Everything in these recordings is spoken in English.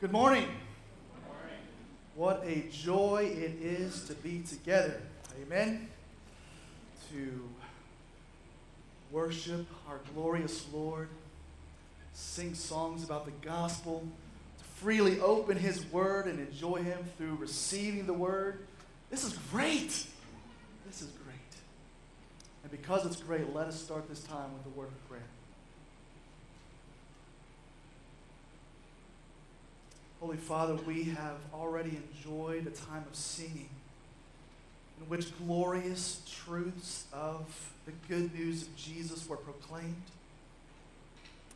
Good morning. What a joy it is to be together. Amen. To worship our glorious Lord, sing songs about the gospel, to freely open His Word and enjoy Him through receiving the Word. This is great. This is great. And because it's great, let us start this time with a word of prayer. Holy Father, we have already enjoyed a time of singing in which glorious truths of the good news of Jesus were proclaimed.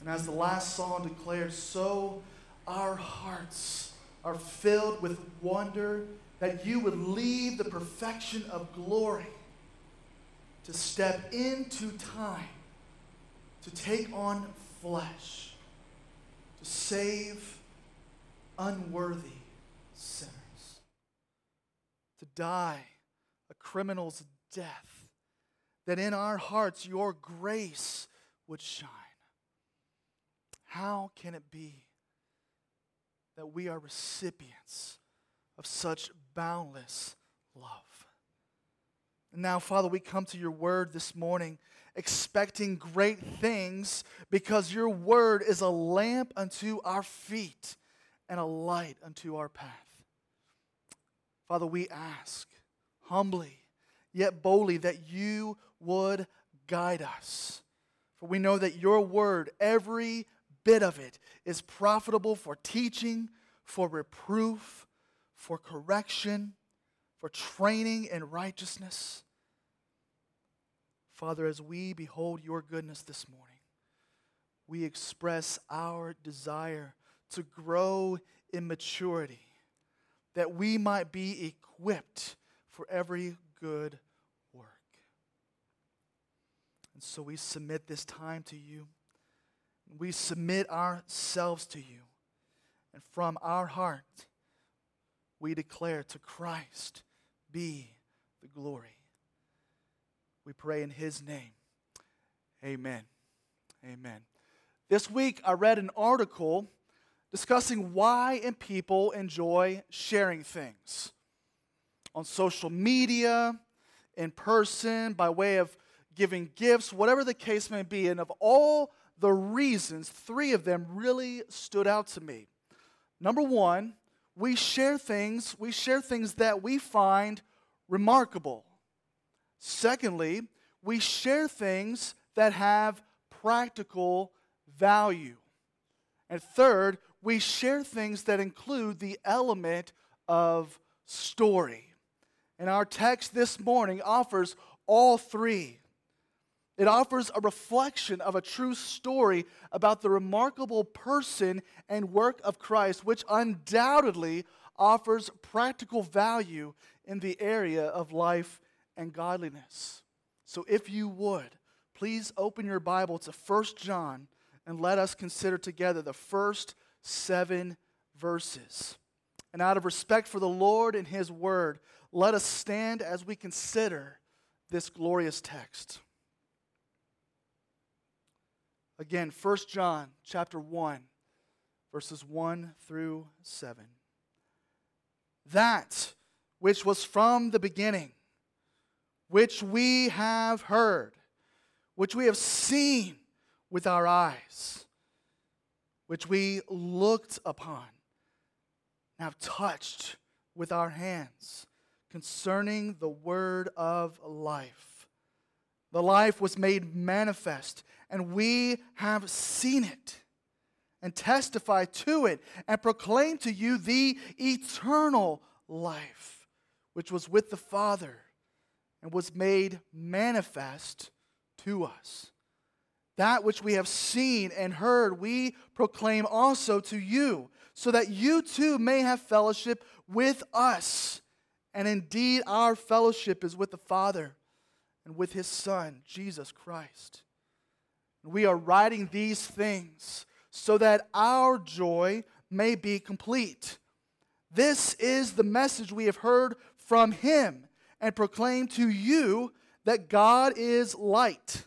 And as the last song declared, so our hearts are filled with wonder that you would leave the perfection of glory to step into time, to take on flesh, to save unworthy sinners, to die a criminal's death, that in our hearts your grace would shine. How can it be that we are recipients of such boundless love? Now, Father, we come to your word this morning expecting great things because your word is a lamp unto our feet and a light unto our path. Father, we ask humbly, yet boldly, that you would guide us. For we know that your word, every bit of it, is profitable for teaching, for reproof, for correction, for training in righteousness. Father, as we behold your goodness this morning, we express our desire to grow in maturity, that we might be equipped for every good work. And so we submit this time to you. We submit ourselves to you. And from our heart, we declare to Christ be the glory. We pray in his name. Amen. Amen. This week, I read an article discussing why and people enjoy sharing things on social media, in person, by way of giving gifts, whatever the case may be. And of all the reasons, three of them really stood out to me. Number one, we share things, we share things that we find remarkable. Secondly, we share things that have practical value. And third, we share things that include the element of story. And our text this morning offers all three. It offers a reflection of a true story about the remarkable person and work of Christ, which undoubtedly offers practical value in the area of life and godliness. So, if you would, please open your Bible to 1 John and let us consider together the first seven verses. And out of respect for the Lord and His Word, let us stand as we consider this glorious text. Again, 1 John chapter 1, verses 1 through 7. That which was from the beginning, which we have heard, which we have seen with our eyes which we looked upon and have touched with our hands concerning the word of life. The life was made manifest, and we have seen it and testify to it and proclaim to you the eternal life, which was with the Father and was made manifest to us. That which we have seen and heard, we proclaim also to you, so that you too may have fellowship with us. And indeed, our fellowship is with the Father and with his Son, Jesus Christ. We are writing these things so that our joy may be complete. This is the message we have heard from him and proclaim to you that God is light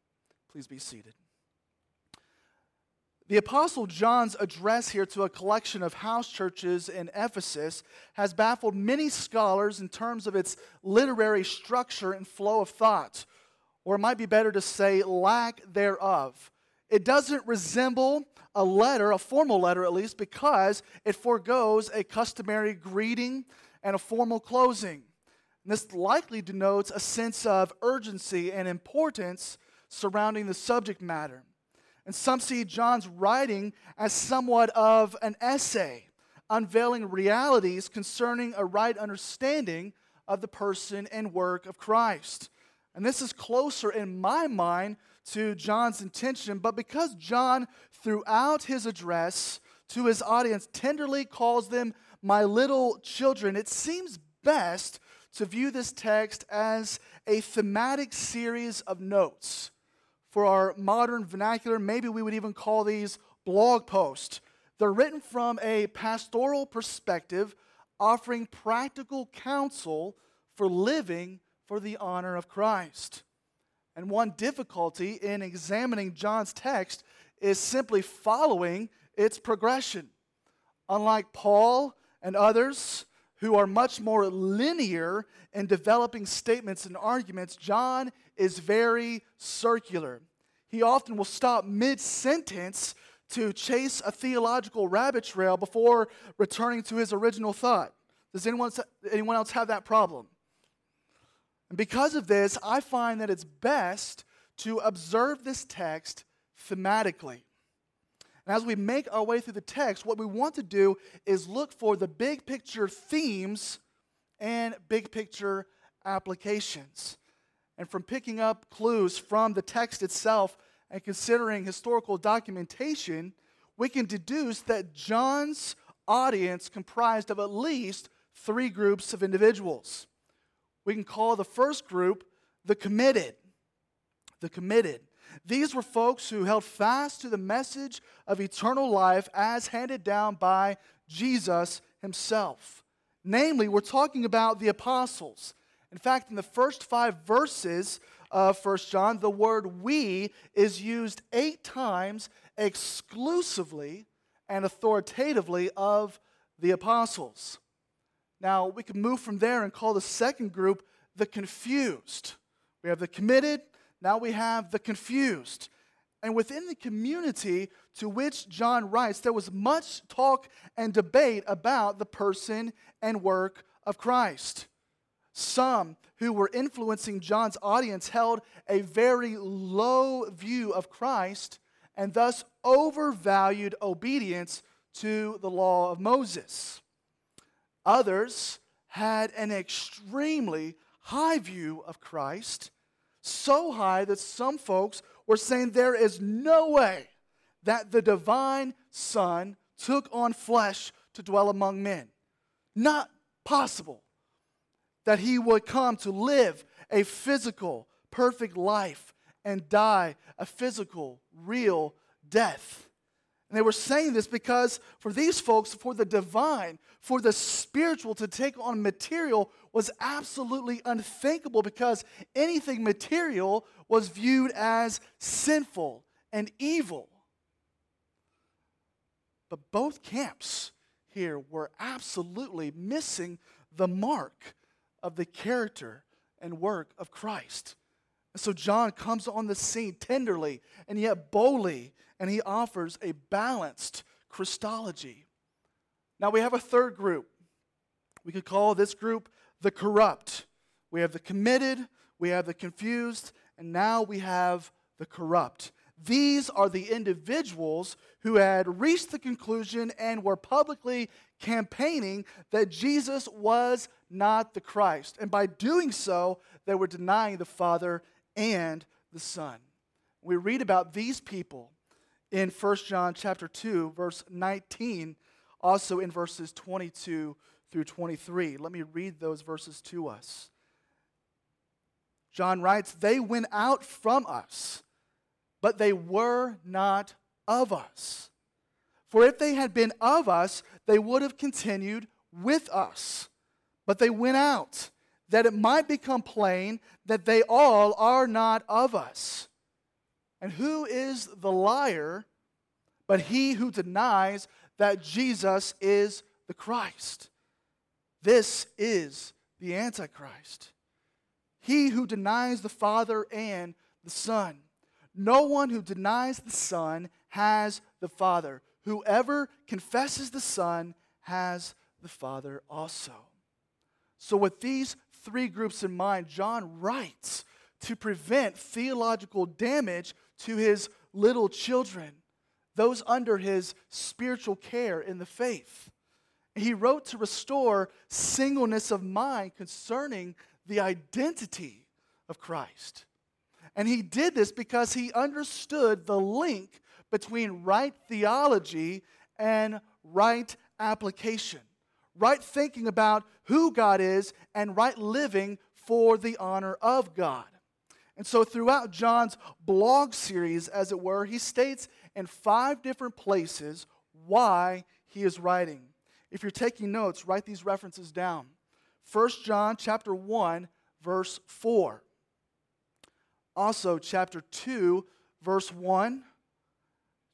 Please be seated. The Apostle John's address here to a collection of house churches in Ephesus has baffled many scholars in terms of its literary structure and flow of thought, or it might be better to say lack thereof. It doesn't resemble a letter, a formal letter at least, because it foregoes a customary greeting and a formal closing. And this likely denotes a sense of urgency and importance surrounding the subject matter. And some see John's writing as somewhat of an essay, unveiling realities concerning a right understanding of the person and work of Christ. And this is closer in my mind to John's intention, but because John, throughout his address to his audience, tenderly calls them my little children, it seems best to view this text as a thematic series of notes for our modern vernacular, maybe we would even call these blog posts. They're written from a pastoral perspective, offering practical counsel for living for the honor of Christ. And one difficulty in examining John's text is simply following its progression. Unlike Paul and others who are much more linear in developing statements and arguments, John is very circular. He often will stop mid sentence to chase a theological rabbit trail before returning to his original thought. Does anyone, anyone else have that problem? And because of this, I find that it's best to observe this text thematically. And as we make our way through the text, what we want to do is look for the big picture themes and big picture applications. And from picking up clues from the text itself and considering historical documentation, we can deduce that John's audience comprised of at least three groups of individuals. We can call the first group the committed. The committed. These were folks who held fast to the message of eternal life as handed down by Jesus himself. Namely, we're talking about the apostles. In fact, in the first five verses of First John, the word we is used eight times exclusively and authoritatively of the apostles. Now, we can move from there and call the second group the confused. We have the committed, now we have the confused. And within the community to which John writes, there was much talk and debate about the person and work of Christ. Some who were influencing John's audience held a very low view of Christ and thus overvalued obedience to the law of Moses. Others had an extremely high view of Christ, so high that some folks were saying there is no way that the divine Son took on flesh to dwell among men. Not possible that he would come to live a physical, perfect life and die a physical, real death. And they were saying this because for these folks, for the divine, for the spiritual to take on material was absolutely unthinkable because anything material was viewed as sinful and evil. But both camps here were absolutely missing the mark of the character and work of Christ. So John comes on the scene tenderly and yet boldly, and he offers a balanced Christology. Now we have a third group. We could call this group the corrupt. We have the committed, we have the confused, and now we have the corrupt. These are the individuals who had reached the conclusion and were publicly campaigning that Jesus was not the Christ. And by doing so, they were denying the Father and the Son. We read about these people in 1 John chapter 2, verse 19, also in verses 22 through 23. Let me read those verses to us. John writes, They went out from us, but they were not of us. For if they had been of us, they would have continued with us. But they went out, that it might become plain that they all are not of us. And who is the liar but he who denies that Jesus is the Christ? This is the Antichrist. He who denies the Father and the Son. No one who denies the Son has the Father. Whoever confesses the Son has the Father also. So, with these three groups in mind, John writes to prevent theological damage to his little children, those under his spiritual care in the faith. He wrote to restore singleness of mind concerning the identity of Christ. And he did this because he understood the link between right theology and right application, right thinking about who God is, and right living for the honor of God. And so, throughout John's blog series, as it were, he states in five different places why he is writing. If you're taking notes, write these references down. 1 John chapter 1 verse 4. Also chapter 2 verse 1,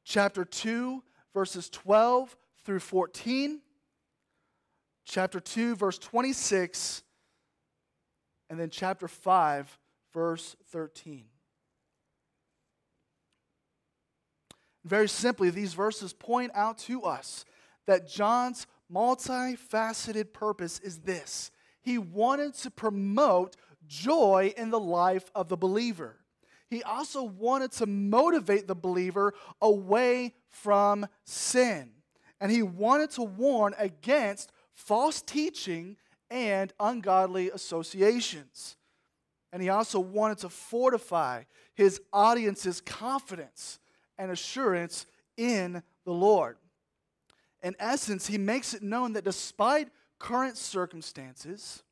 chapter 2 verses 12 through 14, chapter 2 verse 26, and then chapter 5 verse 13. Very simply, these verses point out to us that John's multifaceted purpose is this he wanted to promote joy in the life of the believer. He also wanted to motivate the believer away from sin. And he wanted to warn against false teaching and ungodly associations. And he also wanted to fortify his audience's confidence and assurance in the Lord. In essence, he makes it known that despite current circumstances,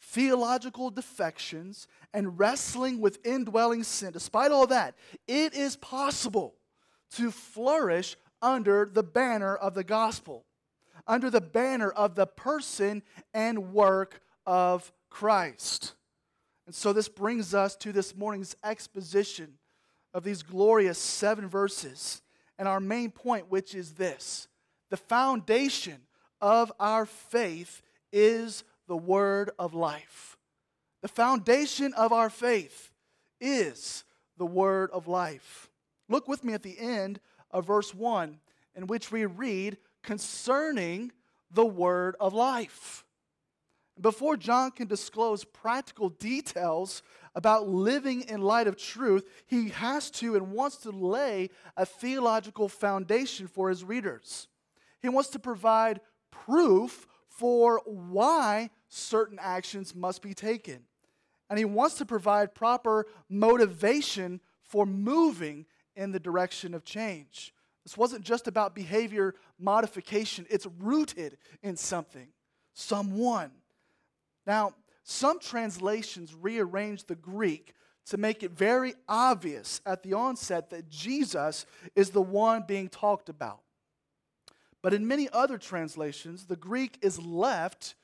theological defections, and wrestling with indwelling sin, despite all that, it is possible to flourish under the banner of the gospel, under the banner of the person and work of Christ. And so this brings us to this morning's exposition of these glorious seven verses and our main point, which is this the foundation of our faith is the word of life. The foundation of our faith is the word of life. Look with me at the end of verse 1, in which we read concerning the word of life. Before John can disclose practical details about living in light of truth, he has to and wants to lay a theological foundation for his readers. He wants to provide proof for why certain actions must be taken. And he wants to provide proper motivation for moving in the direction of change. This wasn't just about behavior modification, it's rooted in something, someone. Now, some translations rearrange the Greek to make it very obvious at the onset that Jesus is the one being talked about. But in many other translations, the Greek is left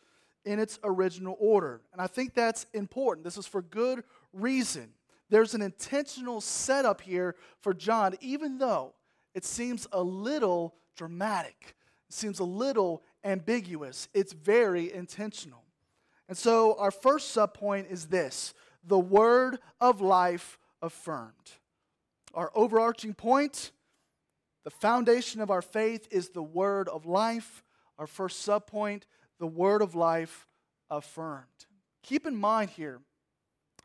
in its original order. And I think that's important. This is for good reason. There's an intentional setup here for John, even though it seems a little dramatic, it seems a little ambiguous. It's very intentional. And so our first subpoint is this the word of life affirmed. Our overarching point the foundation of our faith is the word of life. Our first subpoint, the word of life affirmed. Keep in mind here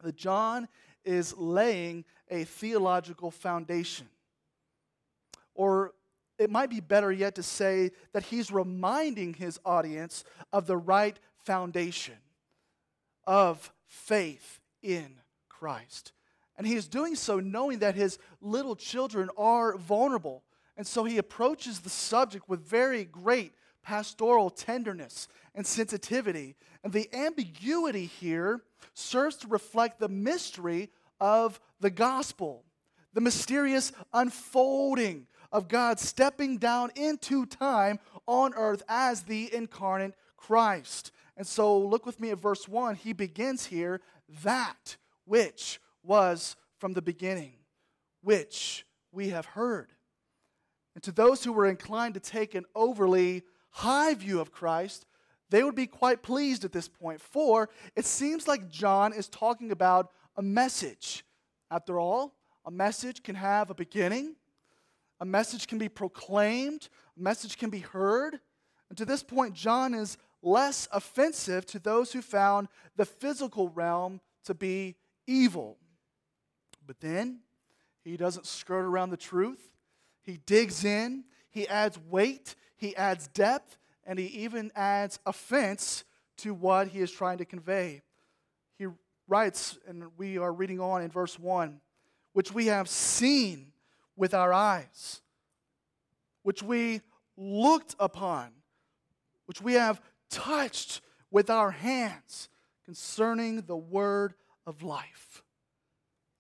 that John is laying a theological foundation. It might be better yet to say that he's reminding his audience of the right foundation of faith in Christ. And he is doing so knowing that his little children are vulnerable. And so he approaches the subject with very great pastoral tenderness and sensitivity. And the ambiguity here serves to reflect the mystery of the gospel, the mysterious unfolding of God stepping down into time on earth as the incarnate Christ. And so look with me at verse 1. He begins here that which was from the beginning, which we have heard. And to those who were inclined to take an overly high view of Christ, they would be quite pleased at this point, for it seems like John is talking about a message. After all, a message can have a beginning, a message can be proclaimed, a message can be heard. And to this point, John is less offensive to those who found the physical realm to be evil. But then he doesn't skirt around the truth. He digs in, he adds weight, he adds depth, and he even adds offense to what he is trying to convey. He writes, and we are reading on in verse 1 which we have seen with our eyes, which we looked upon, which we have touched with our hands concerning the word of life.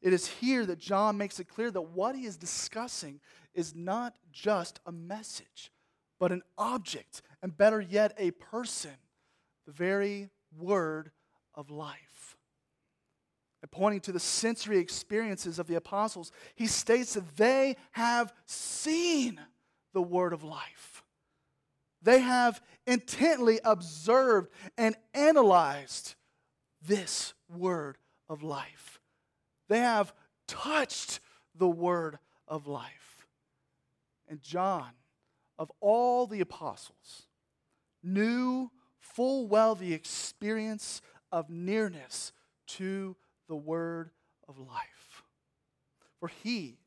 It is here that John makes it clear that what he is discussing is not just a message, but an object, and better yet, a person, the very word of life. And pointing to the sensory experiences of the apostles, he states that they have seen the word of life. They have intently observed and analyzed this word of life. They have touched the word of life. And John, of all the apostles, knew full well the experience of nearness to the word of life. For he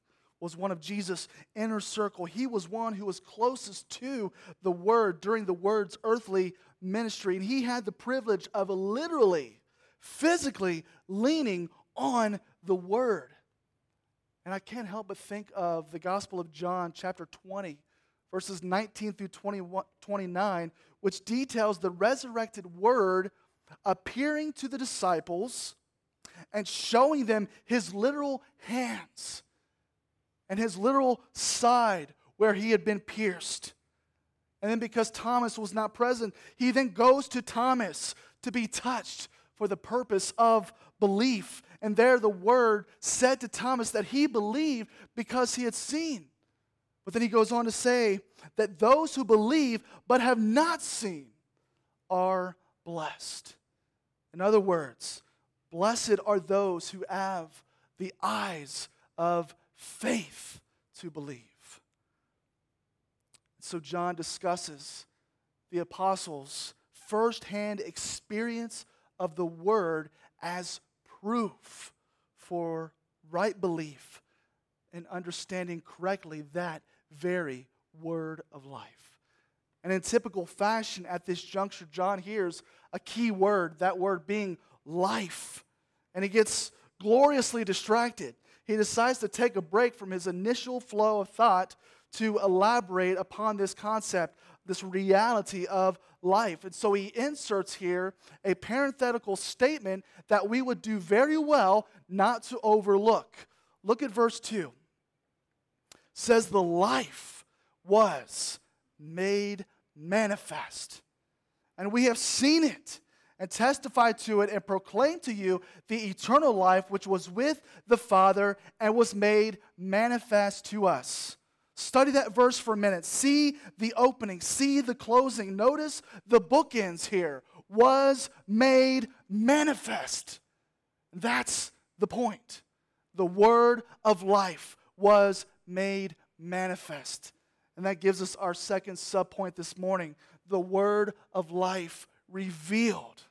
was one of Jesus' inner circle. He was one who was closest to the word during the word's earthly ministry. And he had the privilege of literally, physically leaning on the Word. And I can't help but think of the Gospel of John, chapter 20, verses 19 through 29, which details the resurrected Word appearing to the disciples and showing them his literal hands and his literal side where he had been pierced. And then, because Thomas was not present, he then goes to Thomas to be touched for the purpose of belief. And there the word said to Thomas that he believed because he had seen. But then he goes on to say that those who believe but have not seen are blessed. In other words, blessed are those who have the eyes of faith to believe. So John discusses the apostles' firsthand experience of the word as proof for right belief and understanding correctly that very word of life. And in typical fashion at this juncture, John hears a key word, that word being life. And he gets gloriously distracted. He decides to take a break from his initial flow of thought to elaborate upon this concept, this reality of life. And so he inserts here a parenthetical statement that we would do very well not to overlook. Look at verse 2. It says the life was made manifest. And we have seen it and testify to it and proclaim to you the eternal life which was with the Father and was made manifest to us. Study that verse for a minute. See the opening, see the closing. Notice the bookends here. Was made manifest. That's the point. The word of life was made manifest. And that gives us our second subpoint this morning the word of life revealed.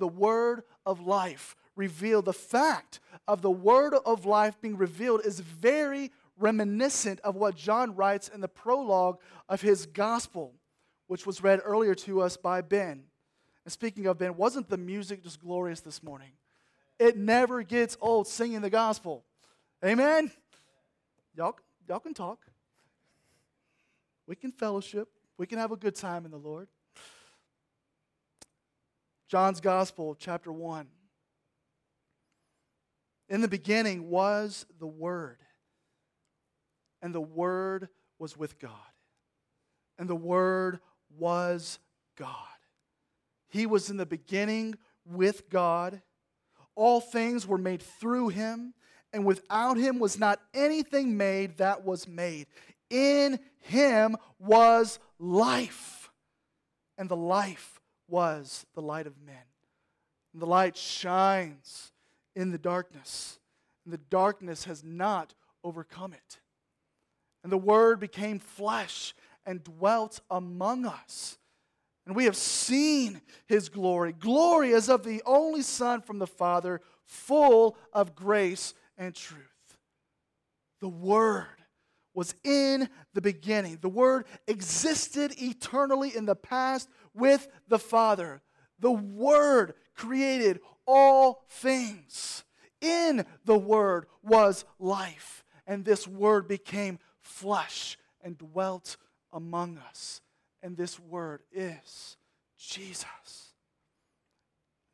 The word of life revealed. The fact of the word of life being revealed is very reminiscent of what John writes in the prologue of his gospel, which was read earlier to us by Ben. And speaking of Ben, wasn't the music just glorious this morning? It never gets old singing the gospel. Amen? Y'all, y'all can talk. We can fellowship. We can have a good time in the Lord. John's Gospel, chapter 1. In the beginning was the Word, and the Word was with God, and the Word was God. He was in the beginning with God. All things were made through him, and without him was not anything made that was made. In him was life, and the life was the light of men. And the light shines in the darkness, and the darkness has not overcome it. And the Word became flesh and dwelt among us. And we have seen his glory. Glory as of the only Son from the Father, full of grace and truth. The Word was in the beginning. The Word existed eternally in the past with the Father. The Word created all things. In the Word was life, and this Word became flesh and dwelt among us. And this Word is Jesus.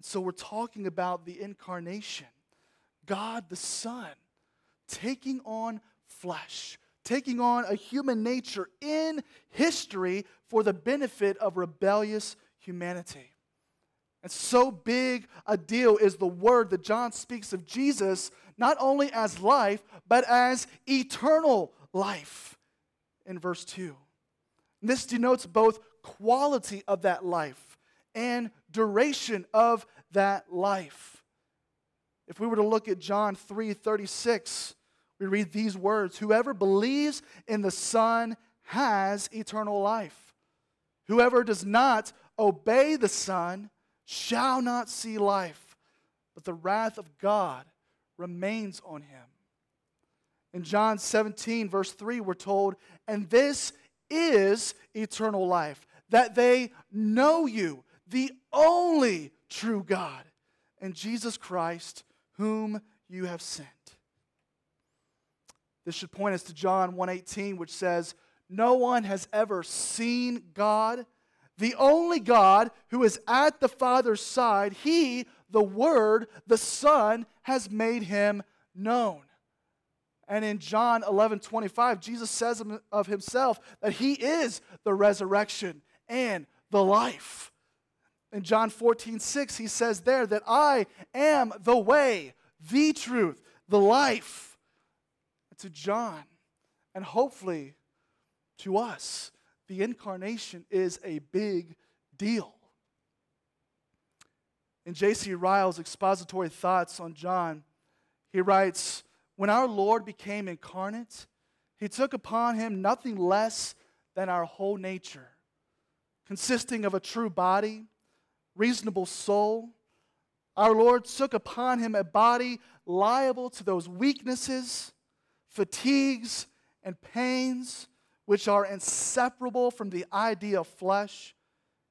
So we're talking about the incarnation, God the Son taking on flesh, taking on a human nature in history for the benefit of rebellious humanity. And so big a deal is the word that John speaks of Jesus not only as life, but as eternal life in verse 2. And this denotes both quality of that life and duration of that life. If we were to look at John 3 36, we read these words Whoever believes in the Son has eternal life. Whoever does not obey the Son shall not see life, but the wrath of God remains on him. In John 17, verse 3, we're told, And this is eternal life, that they know you, the only true God, and Jesus Christ, whom you have sent. This should point us to John 1:18 which says, "No one has ever seen God, the only God who is at the Father's side, he, the Word, the Son, has made him known." And in John 11 25, Jesus says of himself that he is the resurrection and the life. In John 14 6, he says there that I am the way, the truth, the life. To John, and hopefully to us, the incarnation is a big deal. In J.C. Ryle's expository thoughts on John, he writes, when our Lord became incarnate, he took upon him nothing less than our whole nature, consisting of a true body, reasonable soul. Our Lord took upon him a body liable to those weaknesses, fatigues, and pains which are inseparable from the idea of flesh.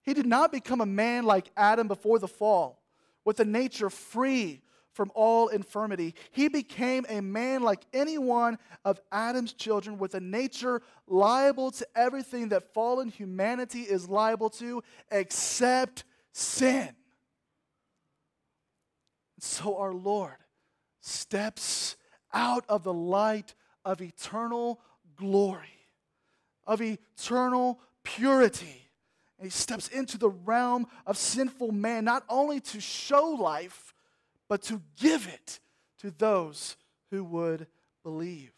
He did not become a man like Adam before the fall, with a nature free from all infirmity. He became a man like any one of Adam's children with a nature liable to everything that fallen humanity is liable to except sin. So our Lord steps out of the light of eternal glory, of eternal purity. And he steps into the realm of sinful man, not only to show life, but to give it to those who would believe.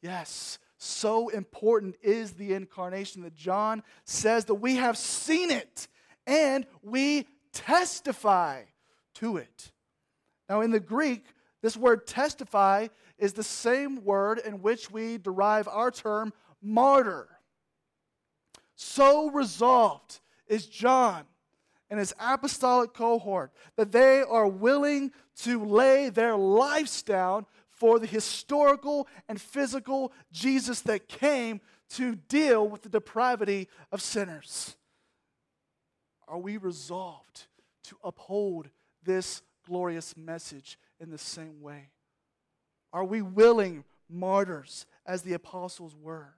Yes, so important is the incarnation that John says that we have seen it and we testify to it. Now, in the Greek, this word testify is the same word in which we derive our term martyr. So resolved is John and his apostolic cohort that they are willing to lay their lives down for the historical and physical Jesus that came to deal with the depravity of sinners. Are we resolved to uphold this glorious message in the same way? Are we willing martyrs as the apostles were?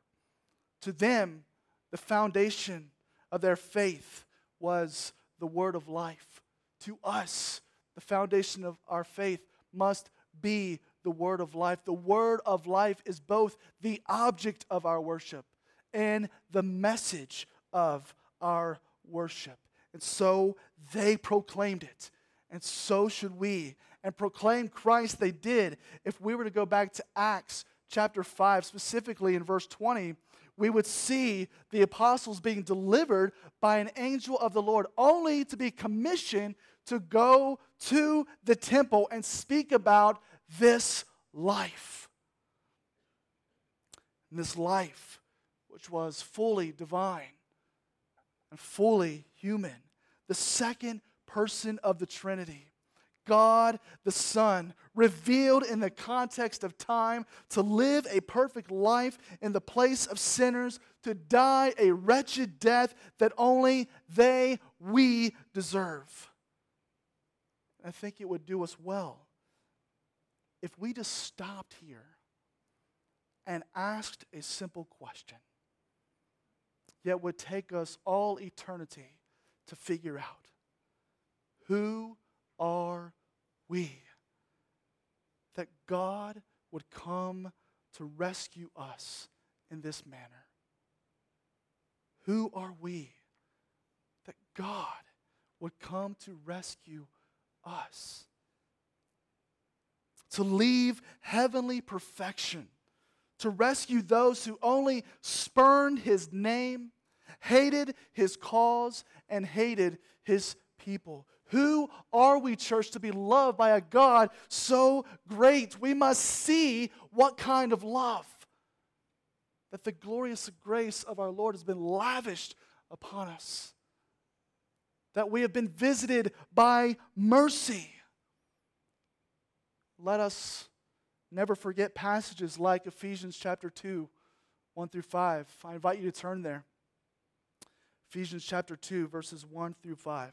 To them, the foundation of their faith was the word of life. To us, the foundation of our faith must be the word of life. The word of life is both the object of our worship and the message of our worship. And so they proclaimed it. And so should we. And proclaim Christ they did. If we were to go back to Acts chapter 5, specifically in verse 20, we would see the apostles being delivered by an angel of the Lord, only to be commissioned to go to the temple and speak about this life. And this life, which was fully divine and fully human, the second person of the Trinity. God the Son, revealed in the context of time to live a perfect life in the place of sinners, to die a wretched death that only they, we, deserve. I think it would do us well if we just stopped here and asked a simple question, yet would take us all eternity to figure out who are we? That God would come to rescue us in this manner. Who are we? That God would come to rescue us to leave heavenly perfection, to rescue those who only spurned his name, hated his cause, and hated his people. Who are we, church, to be loved by a God so great? We must see what kind of love. That the glorious grace of our Lord has been lavished upon us. That we have been visited by mercy let us never forget passages like Ephesians chapter 2, 1 through 5. I invite you to turn there. Ephesians chapter 2, verses 1 through 5.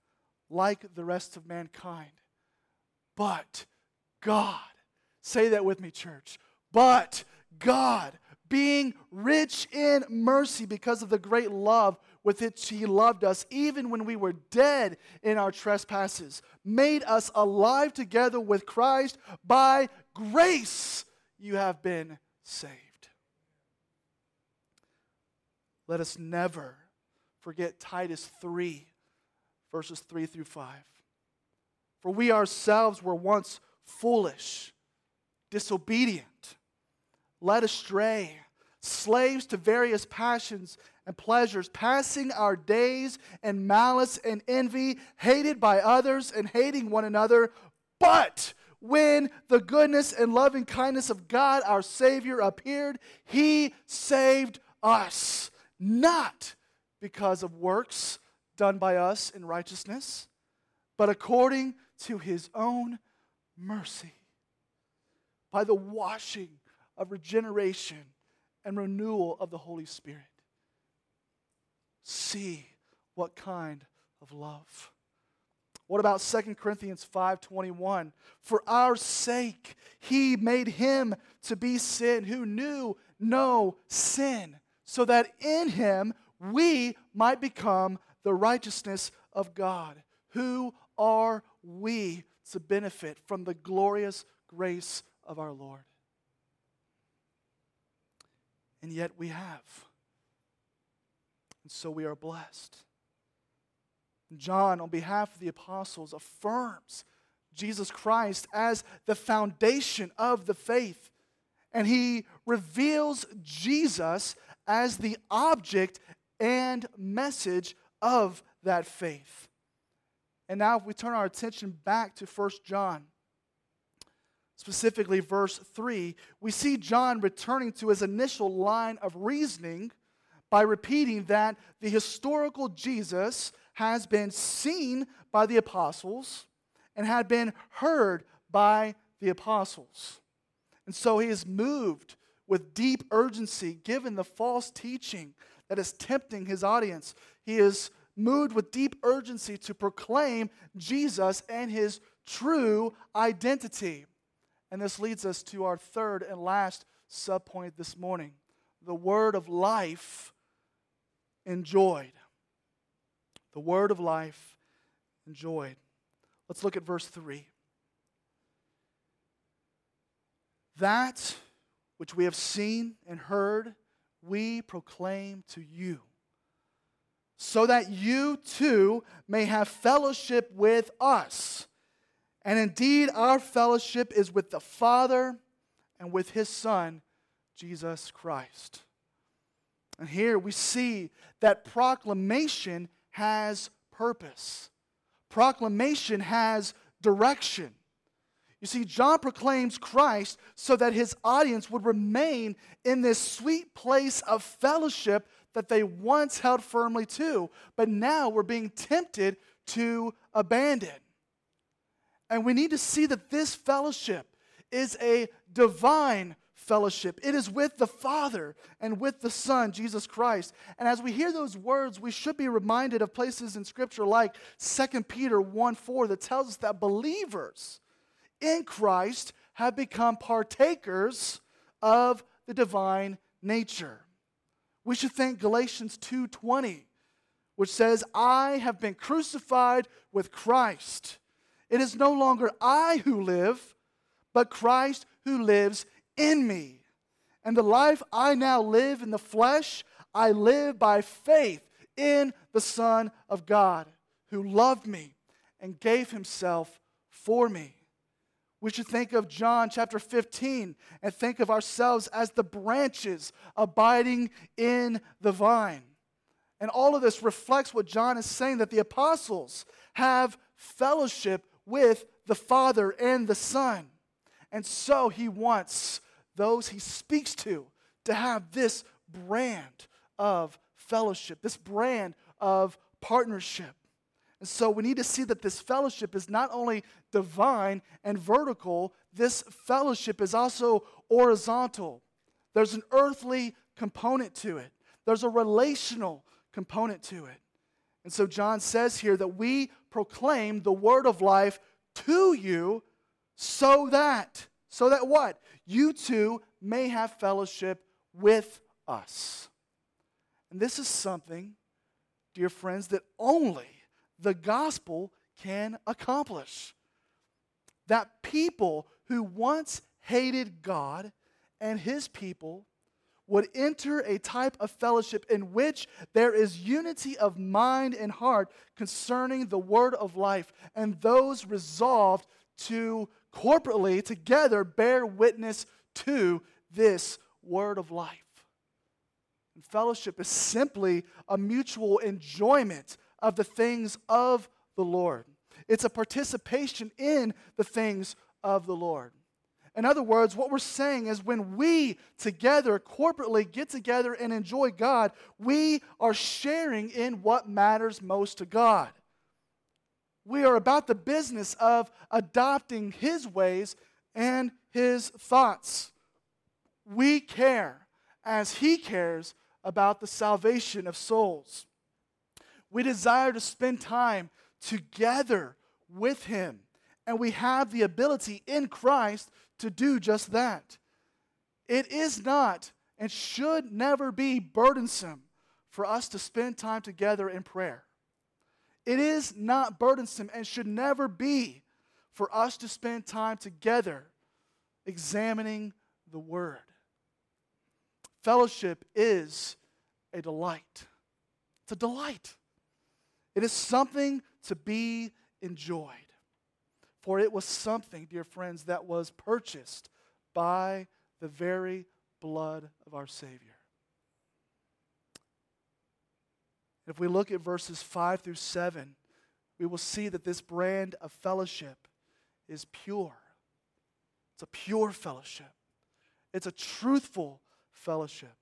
like the rest of mankind. But God, say that with me, church, but God, being rich in mercy because of the great love with which he loved us, even when we were dead in our trespasses, made us alive together with Christ. By grace you have been saved. Let us never forget Titus 3, verses 3 through 5. For we ourselves were once foolish, disobedient led astray, slaves to various passions and pleasures, passing our days in malice and envy, hated by others and hating one another. But when the goodness and loving kindness of God our Savior appeared, He saved us, not because of works done by us in righteousness, but according to His own mercy, by the washing of regeneration and renewal of the Holy Spirit. See what kind of love. What about 2 Corinthians 5:21? For our sake he made him to be sin who knew no sin, so that in him we might become the righteousness of God. Who are we to benefit from the glorious grace of our Lord? and yet we have. And so we are blessed. John, on behalf of the apostles, affirms Jesus Christ as the foundation of the faith. And he reveals Jesus as the object and message of that faith. And now, if we turn our attention back to 1 John, specifically verse 3, we see John returning to his initial line of reasoning by repeating that the historical Jesus has been seen by the apostles and had been heard by the apostles. And so he is moved with deep urgency given the false teaching that is tempting his audience. He is moved with deep urgency to proclaim Jesus and his true identity. And this leads us to our third and last subpoint this morning the word of life enjoyed. The word of life enjoyed. Let's look at verse 3. That which we have seen and heard, we proclaim to you, so that you too may have fellowship with us. And indeed, our fellowship is with the Father and with his Son, Jesus Christ. And here we see that proclamation has purpose, proclamation has direction. You see, John proclaims Christ so that his audience would remain in this sweet place of fellowship that they once held firmly to, but now were being tempted to abandon. And we need to see that this fellowship is a divine fellowship. It is with the Father and with the Son, Jesus Christ. And as we hear those words, we should be reminded of places in Scripture like 2 Peter 1 4 that tells us that believers in Christ have become partakers of the divine nature. We should think Galatians 2:20, which says, "I have been crucified with Christ. It is no longer I who live, but Christ who lives in me. And the life I now live in the flesh, I live by faith in the Son of God, who loved me and gave himself for me. We should think of John chapter 15 and think of ourselves as the branches abiding in the vine. And all of this reflects what John is saying that the apostles have fellowship with the Father and the Son. And so he wants those he speaks to to have this brand of fellowship, this brand of partnership. And so we need to see that this fellowship is not only divine and vertical, this fellowship is also horizontal. There's an earthly component to it, there's a relational component to it. And so John says here that we proclaim the word of life to you so that, so that what? You too may have fellowship with us. And this is something, dear friends, that only the gospel can accomplish. That people who once hated God and his people would enter a type of fellowship in which there is unity of mind and heart concerning the word of life, and those resolved to corporately together bear witness to this word of life. And fellowship is simply a mutual enjoyment of the things of the Lord. It's a participation in the things of the Lord. In other words, what we're saying is when we together, corporately, get together and enjoy God, we are sharing in what matters most to God. We are about the business of adopting His ways and His thoughts. We care as He cares about the salvation of souls. We desire to spend time together with Him, and we have the ability in Christ to do just that. It is not and should never be burdensome for us to spend time together in prayer. It is not burdensome and should never be for us to spend time together examining the Word. Fellowship is a delight. It's a delight. It is something to be enjoyed. For it was something, dear friends, that was purchased by the very blood of our Savior. If we look at verses 5 through 7, we will see that this brand of fellowship is pure. It's a pure fellowship, it's a truthful fellowship,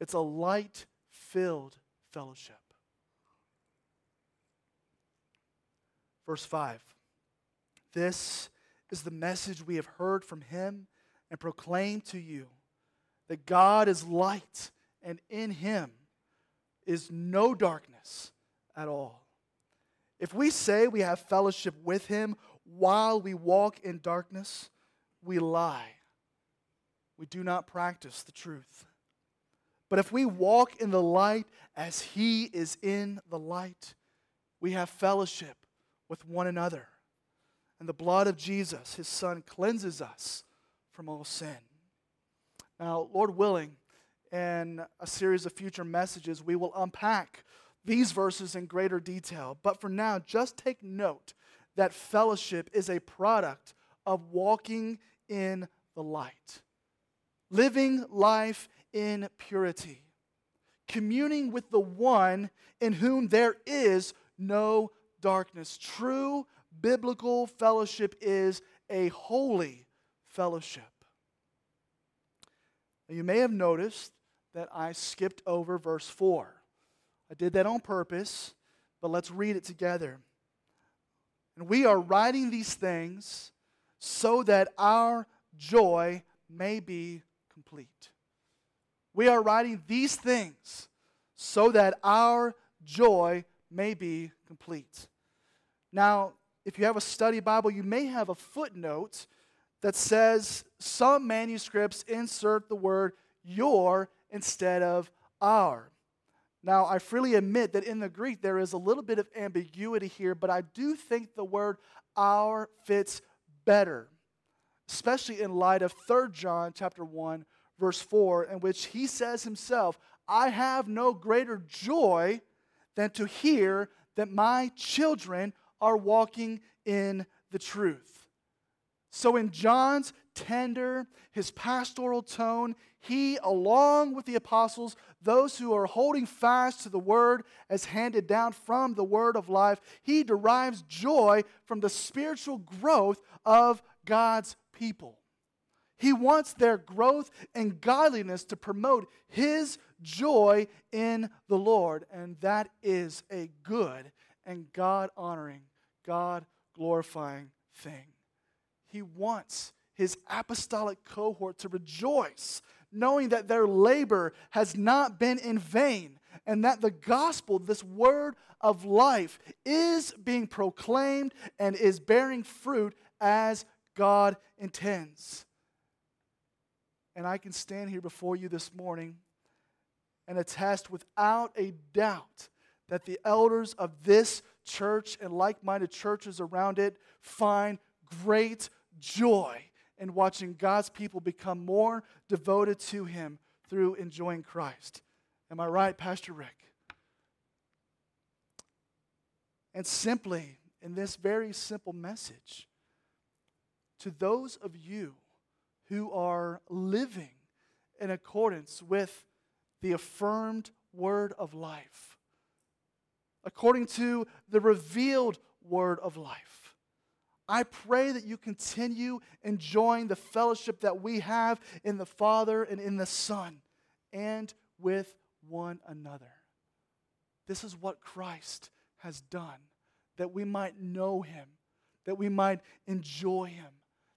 it's a light filled fellowship. Verse 5 This is the message we have heard from him and proclaimed to you that God is light, and in him is no darkness at all. If we say we have fellowship with him while we walk in darkness, we lie. We do not practice the truth. But if we walk in the light as he is in the light, we have fellowship with one another. And the blood of Jesus, his son, cleanses us from all sin. Now, Lord willing, in a series of future messages, we will unpack these verses in greater detail. But for now, just take note that fellowship is a product of walking in the light, living life in purity, communing with the one in whom there is no darkness. True biblical fellowship is a holy fellowship. Now, you may have noticed that I skipped over verse 4. I did that on purpose, but let's read it together. And we are writing these things so that our joy may be complete. We are writing these things so that our joy may be complete. Now, if you have a study Bible, you may have a footnote that says some manuscripts insert the word your instead of our. Now, I freely admit that in the Greek there is a little bit of ambiguity here, but I do think the word our fits better, especially in light of 3 John chapter 1 verse 4 in which he says himself, I have no greater joy than to hear that my children are walking in the truth. So, in John's tender, his pastoral tone, he, along with the apostles, those who are holding fast to the word as handed down from the word of life, he derives joy from the spiritual growth of God's people. He wants their growth and godliness to promote his joy in the Lord. And that is a good and God honoring, God glorifying thing. He wants his apostolic cohort to rejoice, knowing that their labor has not been in vain and that the gospel, this word of life, is being proclaimed and is bearing fruit as God intends. And I can stand here before you this morning and attest without a doubt that the elders of this church and like minded churches around it find great joy in watching God's people become more devoted to Him through enjoying Christ. Am I right, Pastor Rick? And simply, in this very simple message, to those of you who are living in accordance with the affirmed word of life, according to the revealed word of life. I pray that you continue enjoying the fellowship that we have in the Father and in the Son and with one another. This is what Christ has done, that we might know him, that we might enjoy him,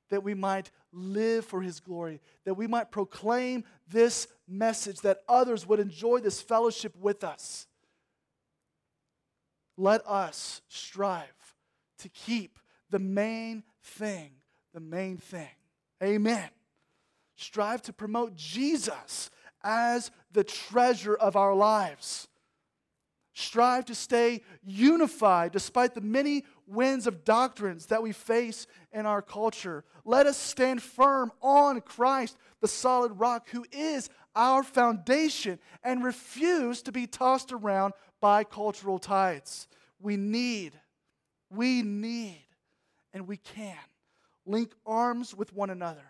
that we might live for his glory, that we might proclaim this message, that others would enjoy this fellowship with us. Let us strive to keep the main thing, the main thing. Amen. Strive to promote Jesus as the treasure of our lives. Strive to stay unified despite the many winds of doctrines that we face in our culture. Let us stand firm on Christ, the solid rock, who is our foundation, and refuse to be tossed around by cultural tides. We need, we need, and we can link arms with one another.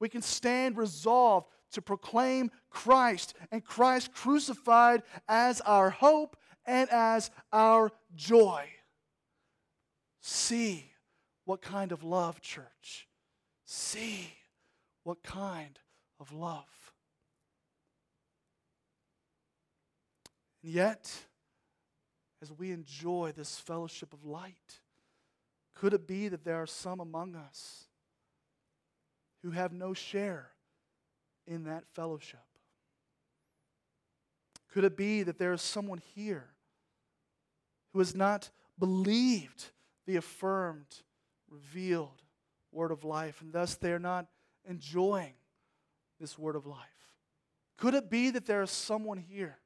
We can stand resolved to proclaim Christ and Christ crucified as our hope and as our joy. See what kind of love, church. See what kind of love. And yet, as we enjoy this fellowship of light, could it be that there are some among us who have no share in that fellowship? Could it be that there is someone here who has not believed the affirmed, revealed word of life, and thus they are not enjoying this word of life? Could it be that there is someone here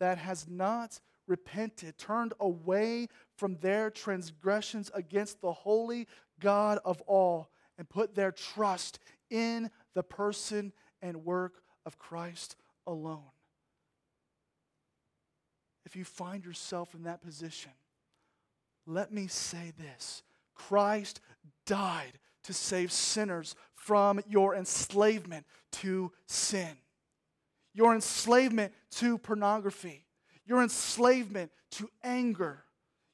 that has not repented, turned away from their transgressions against the holy God of all, and put their trust in the person and work of Christ alone? if you find yourself in that position, let me say this Christ died to save sinners from your enslavement to sin, your enslavement to pornography, your enslavement to anger,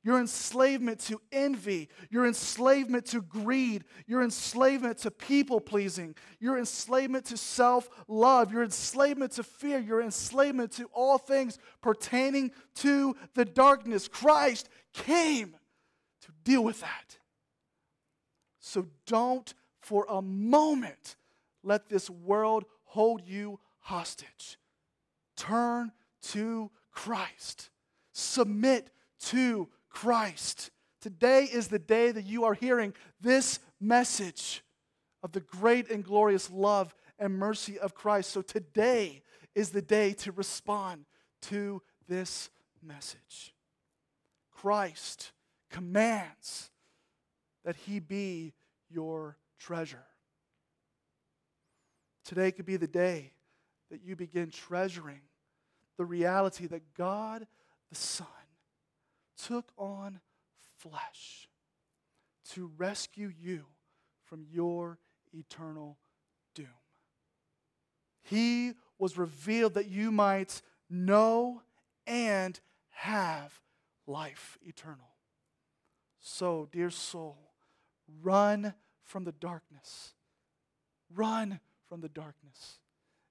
your enslavement to envy, your enslavement to greed, your enslavement to people pleasing, your enslavement to self love, your enslavement to fear, your enslavement to all things pertaining to the darkness. Christ came to deal with that. So don't for a moment let this world hold you hostage. Turn to Christ. Submit to Christ. Today is the day that you are hearing this message of the great and glorious love and mercy of Christ. So today is the day to respond to this message. Christ commands that he be your treasure. Today could be the day that you begin treasuring the reality that God the Son took on flesh to rescue you from your eternal doom. He was revealed that you might know and have life eternal. So, dear soul, run from the darkness. Run from the darkness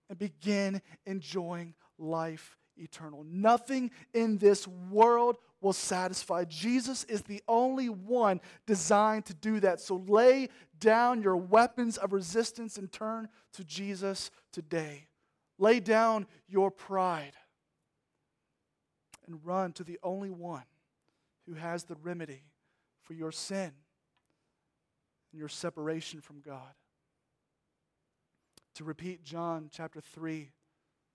and begin enjoying life eternal. Nothing in this world will satisfy. Jesus is the only one designed to do that. So lay down your weapons of resistance and turn to Jesus today. Lay down your pride and run to the only one who has the remedy for your sin and your separation from God. To repeat John chapter 3,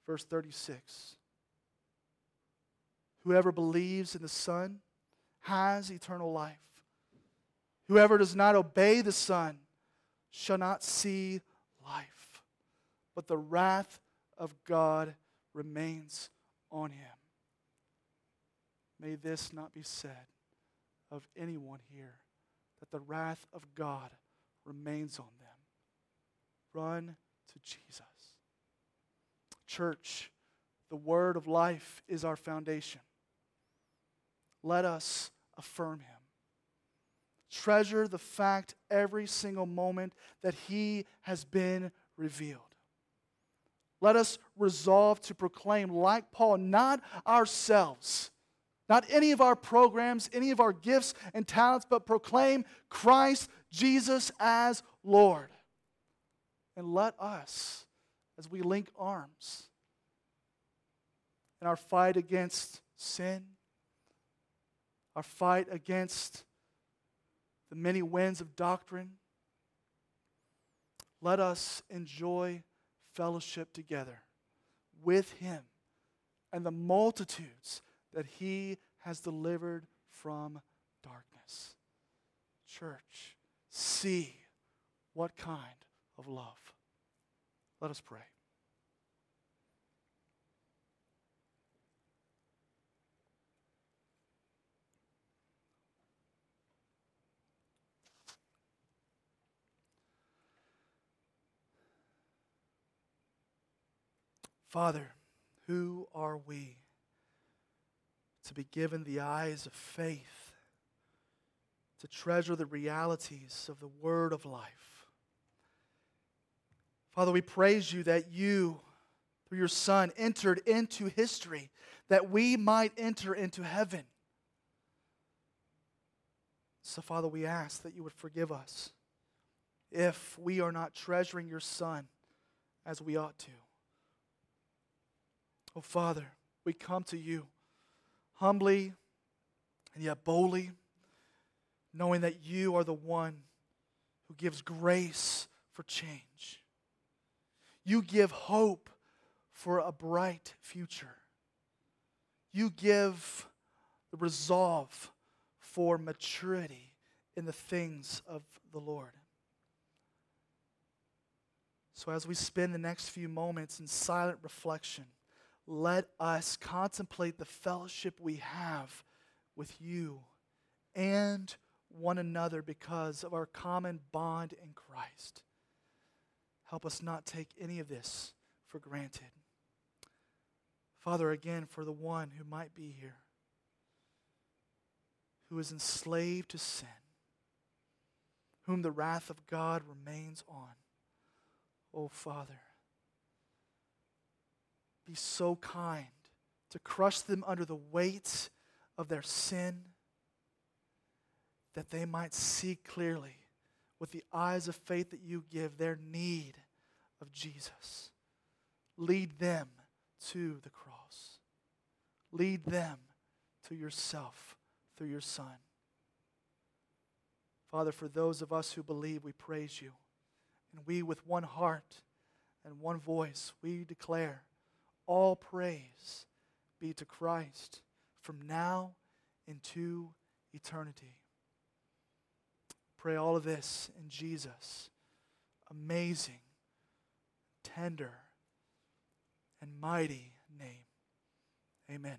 verse 36. Whoever believes in the Son has eternal life. Whoever does not obey the Son shall not see life, but the wrath of God remains on him. May this not be said of anyone here, that the wrath of God remains on them. Run to Jesus. Church, the word of life is our foundation let us affirm him. Treasure the fact every single moment that he has been revealed. Let us resolve to proclaim, like Paul, not ourselves, not any of our programs, any of our gifts and talents, but proclaim Christ Jesus as Lord. And let us, as we link arms in our fight against sin, our fight against the many winds of doctrine. Let us enjoy fellowship together with Him and the multitudes that He has delivered from darkness. Church, see what kind of love. Let us pray. Father, who are we to be given the eyes of faith to treasure the realities of the word of life. Father, we praise you that you, through your Son, entered into history that we might enter into heaven. So, Father, we ask that you would forgive us if we are not treasuring your Son as we ought to. Oh, Father, we come to you humbly and yet boldly, knowing that you are the one who gives grace for change. You give hope for a bright future. You give the resolve for maturity in the things of the Lord. So, as we spend the next few moments in silent reflection, let us contemplate the fellowship we have with you and one another because of our common bond in Christ. Help us not take any of this for granted. Father, again, for the one who might be here, who is enslaved to sin, whom the wrath of God remains on. Oh, Father, be so kind to crush them under the weight of their sin that they might see clearly with the eyes of faith that you give their need of Jesus. Lead them to the cross. Lead them to yourself through your Son. Father, for those of us who believe, we praise you. And we, with one heart and one voice, we declare all praise be to Christ from now into eternity. Pray all of this in Jesus' amazing, tender, and mighty name. Amen.